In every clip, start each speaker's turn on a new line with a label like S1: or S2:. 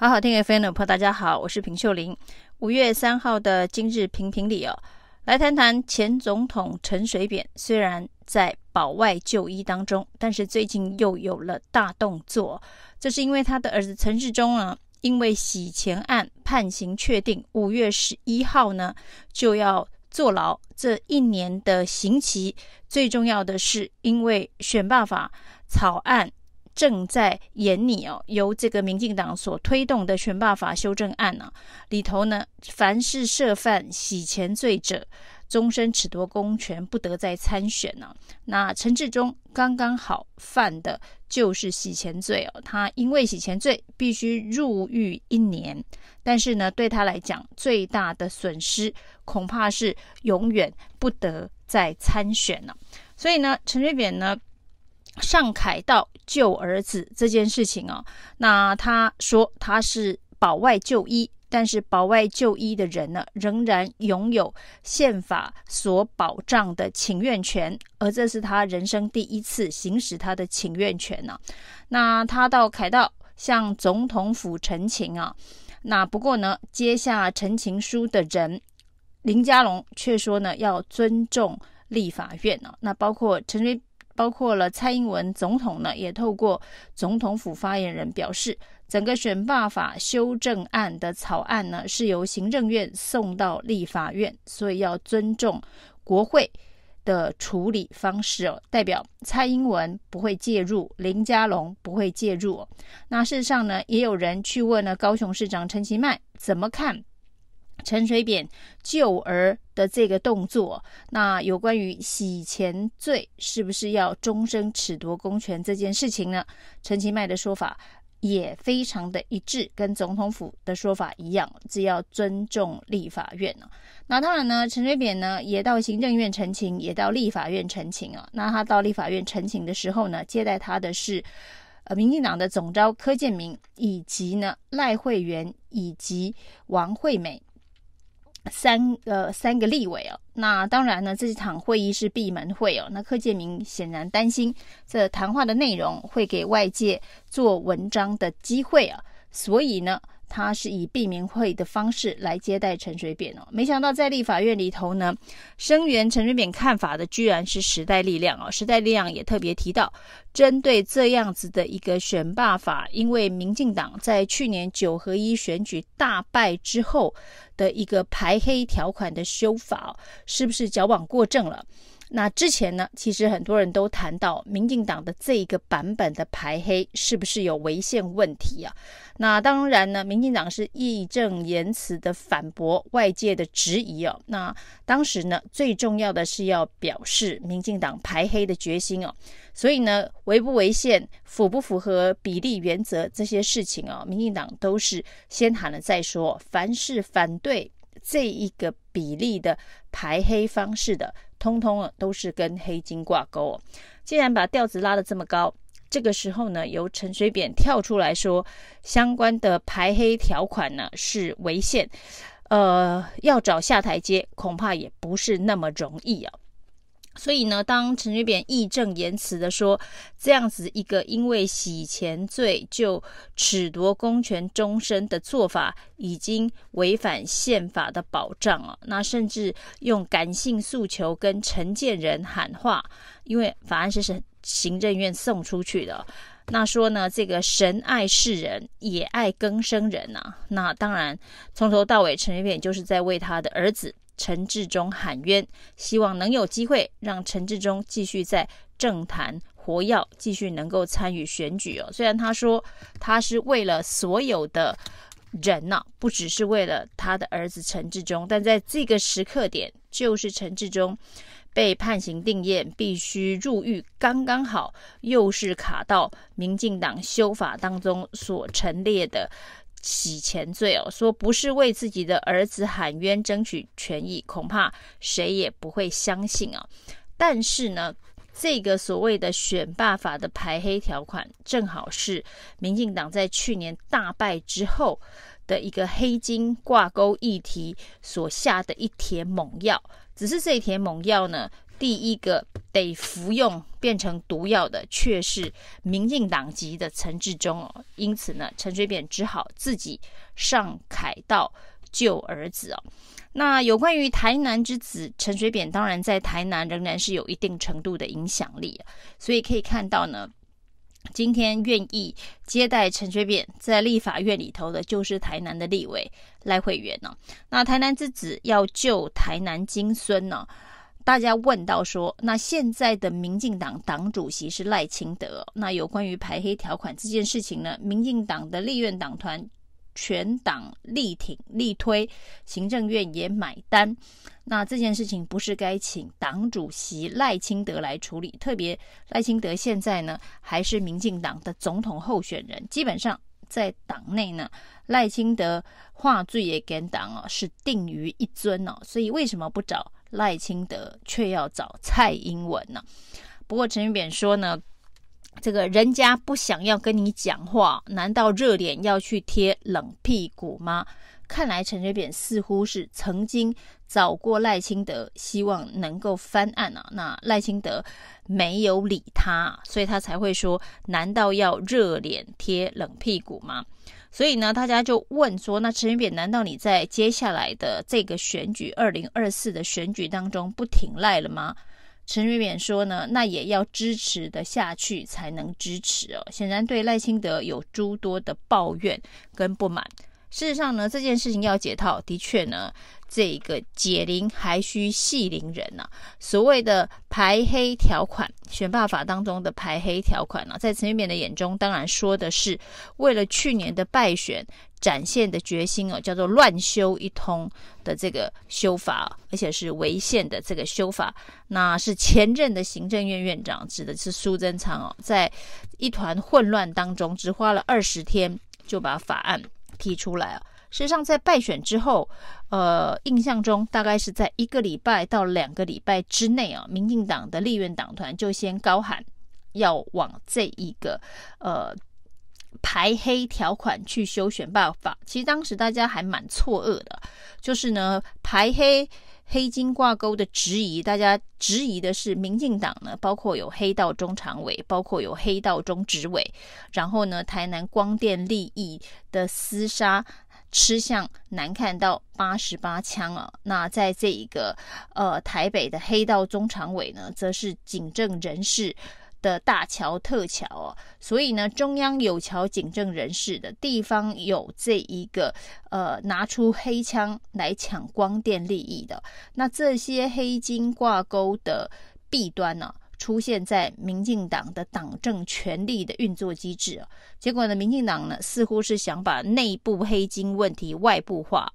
S1: 好好听 FM 的朋友，大家好，我是平秀玲。五月三号的今日评评理哦，来谈谈前总统陈水扁。虽然在保外就医当中，但是最近又有了大动作。这是因为他的儿子陈世忠呢，因为洗钱案判刑确定，五月十一号呢就要坐牢。这一年的刑期，最重要的是因为选罢法草案。正在演你哦，由这个民进党所推动的选罢法修正案呢、啊，里头呢，凡是涉犯洗钱罪者，终身褫夺公权，不得再参选呢、啊。那陈志忠刚刚好犯的就是洗钱罪哦，他因为洗钱罪必须入狱一年，但是呢，对他来讲最大的损失恐怕是永远不得再参选了。所以呢，陈水扁呢。上凯道救儿子这件事情哦，那他说他是保外就医，但是保外就医的人呢，仍然拥有宪法所保障的请愿权，而这是他人生第一次行使他的请愿权呢。那他到凯道向总统府陈情啊，那不过呢，接下陈情书的人林佳龙却说呢，要尊重立法院呢。那包括陈水。包括了蔡英文总统呢，也透过总统府发言人表示，整个选罢法修正案的草案呢，是由行政院送到立法院，所以要尊重国会的处理方式哦。代表蔡英文不会介入，林佳龙不会介入哦。那事实上呢，也有人去问了高雄市长陈其迈怎么看。陈水扁救儿的这个动作，那有关于洗钱罪是不是要终身褫夺公权这件事情呢？陈其迈的说法也非常的一致，跟总统府的说法一样，只要尊重立法院呢。那当然呢，陈水扁呢也到行政院陈情，也到立法院陈情啊。那他到立法院陈情的时候呢，接待他的是呃民进党的总召柯建铭，以及呢赖慧媛以及王惠美。三呃三个立委哦，那当然呢，这一场会议是闭门会哦。那柯建明显然担心这谈话的内容会给外界做文章的机会啊，所以呢。他是以闭门会的方式来接待陈水扁哦，没想到在立法院里头呢，声援陈水扁看法的居然是时代力量哦。时代力量也特别提到，针对这样子的一个选罢法，因为民进党在去年九合一选举大败之后的一个排黑条款的修法，是不是矫枉过正了？那之前呢，其实很多人都谈到民进党的这一个版本的排黑是不是有违宪问题啊？那当然呢，民进党是义正言辞的反驳外界的质疑哦。那当时呢，最重要的是要表示民进党排黑的决心哦。所以呢，违不违宪、符不符合比例原则这些事情啊，民进党都是先谈了再说。凡是反对这一个比例的排黑方式的，通通啊都是跟黑金挂钩哦。既然把调子拉得这么高，这个时候呢，由陈水扁跳出来说，相关的排黑条款呢是违宪，呃，要找下台阶，恐怕也不是那么容易啊。所以呢，当陈水扁义正言辞的说，这样子一个因为洗钱罪就褫夺公权终身的做法，已经违反宪法的保障啊，那甚至用感性诉求跟陈建仁喊话，因为法案是是行政院送出去的，那说呢，这个神爱世人，也爱更生人呐、那当然从头到尾，陈水扁就是在为他的儿子。陈志忠喊冤，希望能有机会让陈志忠继续在政坛活跃，继续能够参与选举哦。虽然他说他是为了所有的人呐、不只是为了他的儿子陈志忠，但在这个时刻点，就是陈志忠被判刑定谳，必须入狱，刚刚好又是卡到民进党修法当中所陈列的。洗钱罪哦，说不是为自己的儿子喊冤争取权益，恐怕谁也不会相信啊。但是呢，这个所谓的选罢法的排黑条款，正好是民进党在去年大败之后的一个黑金挂钩议题所下的一帖猛药。只是这一帖猛药呢，第一个得服用变成毒药的却是民进党籍的陈志忠哦，因此呢，陈水扁只好自己上凯道救儿子哦。那有关于台南之子陈水扁，当然在台南仍然是有一定程度的影响力，所以可以看到呢，今天愿意接待陈水扁在立法院里头的，就是台南的立委赖慧媛呢。那台南之子要救台南金孙呢？大家问到说，那现在的民进党党主席是赖清德，那有关于排黑条款这件事情呢，民进党的立院党团全党力挺力推，行政院也买单。那这件事情不是该请党主席赖清德来处理？特别赖清德现在呢，还是民进党的总统候选人，基本上在党内呢，赖清德话最也跟党哦，是定于一尊哦，所以为什么不找？赖清德却要找蔡英文呢？不过陈水扁说呢，这个人家不想要跟你讲话，难道热脸要去贴冷屁股吗？看来陈水扁似乎是曾经找过赖清德，希望能够翻案啊。那赖清德没有理他，所以他才会说：难道要热脸贴冷屁股吗？所以呢，大家就问说：那陈水扁，难道你在接下来的这个选举，二零二四的选举当中不停赖了吗？陈水扁说呢，那也要支持的下去才能支持哦。显然对赖清德有诸多的抱怨跟不满。事实上呢，这件事情要解套，的确呢，这个解铃还须系铃人呐、所谓的排黑条款，选罢法当中的排黑条款呢、在陈水扁的眼中，当然说的是为了去年的败选展现的决心哦，叫做乱修一通的这个修法，而且是违宪的这个修法。那是前任的行政院院长，指的是苏贞昌哦，在一团混乱当中，只花了二十天就把法案。提出来啊，事实上在败选之后，呃，印象中大概是在一个礼拜到两个礼拜之内啊，民进党的立院党团就先高喊要往这一个呃排黑条款去修选罢法。其实当时大家还蛮错愕的，就是呢排黑。黑金挂钩的质疑，大家质疑的是民进党呢，包括有黑道中常委，包括有黑道中执委，然后呢，台南光电利益的厮杀，吃相难看到八十八枪啊！那在这一个呃台北的黑道中常委呢，则是警政人士。的大桥特桥哦，所以呢，中央有桥警政人士的地方有这一个呃拿出黑枪来抢光电利益的，那这些黑金挂钩的弊端呢、啊，出现在民进党的党政权力的运作机制啊，结果呢，民进党呢似乎是想把内部黑金问题外部化，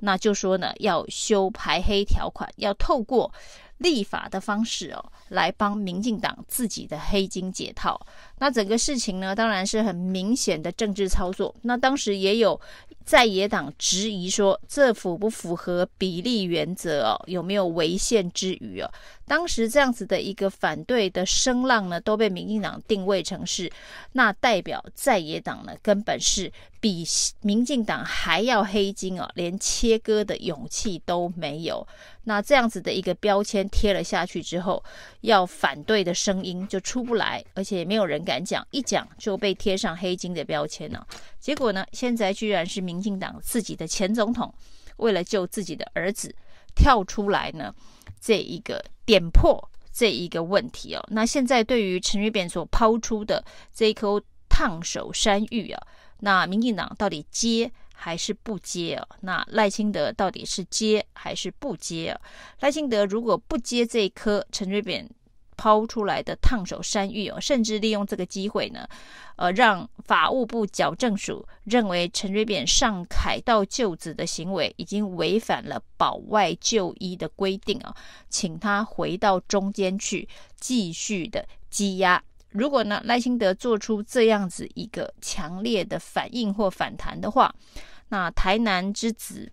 S1: 那就说呢要修排黑条款，要透过。立法的方式哦，来帮民进党自己的黑金解套。那整个事情呢，当然是很明显的政治操作。那当时也有在野党质疑说，这符不符合比例原则哦？有没有违宪之余哦？当时这样子的一个反对的声浪呢，都被民进党定位成是，那代表在野党呢，根本是比民进党还要黑金哦，连切割的勇气都没有。那这样子的一个标签贴了下去之后，要反对的声音就出不来，而且也没有人敢讲，一讲就被贴上黑金的标签了。结果呢，现在居然是民进党自己的前总统，为了救自己的儿子，跳出来呢，这一个点破这一个问题哦。那现在对于陈水扁所抛出的这一颗烫手山芋啊，那民进党到底接？还是不接啊？那赖清德到底是接还是不接啊？赖清德如果不接这一颗陈水扁抛出来的烫手山芋哦，甚至利用这个机会呢，呃，让法务部矫正署认为陈水扁上凯道救子的行为已经违反了保外就医的规定啊，请他回到中间去继续的羁押。如果呢，赖清德做出这样子一个强烈的反应或反弹的话，那台南之子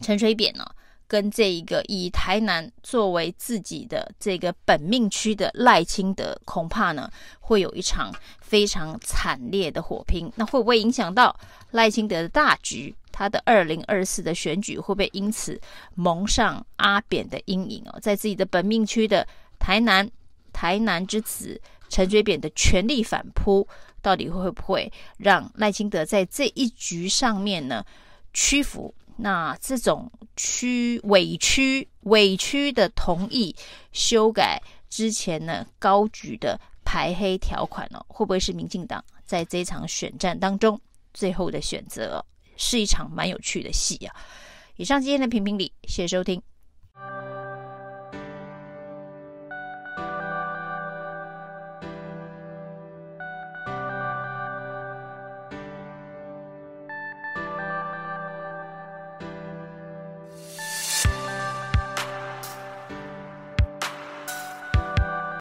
S1: 陈水扁呢，跟这一个以台南作为自己的这个本命区的赖清德，恐怕呢会有一场非常惨烈的火拼。那会不会影响到赖清德的大局？他的二零二四的选举会不会因此蒙上阿扁的阴影哦？在自己的本命区的台南，台南之子陈水扁的全力反扑，到底会不会让赖清德在这一局上面呢屈服？那这种屈委屈委屈的同意修改之前呢高举的排黑条款哦，会不会是民进党在这场选战当中最后的选择？是一场蛮有趣的戏啊！以上今天的评评理，谢谢收听。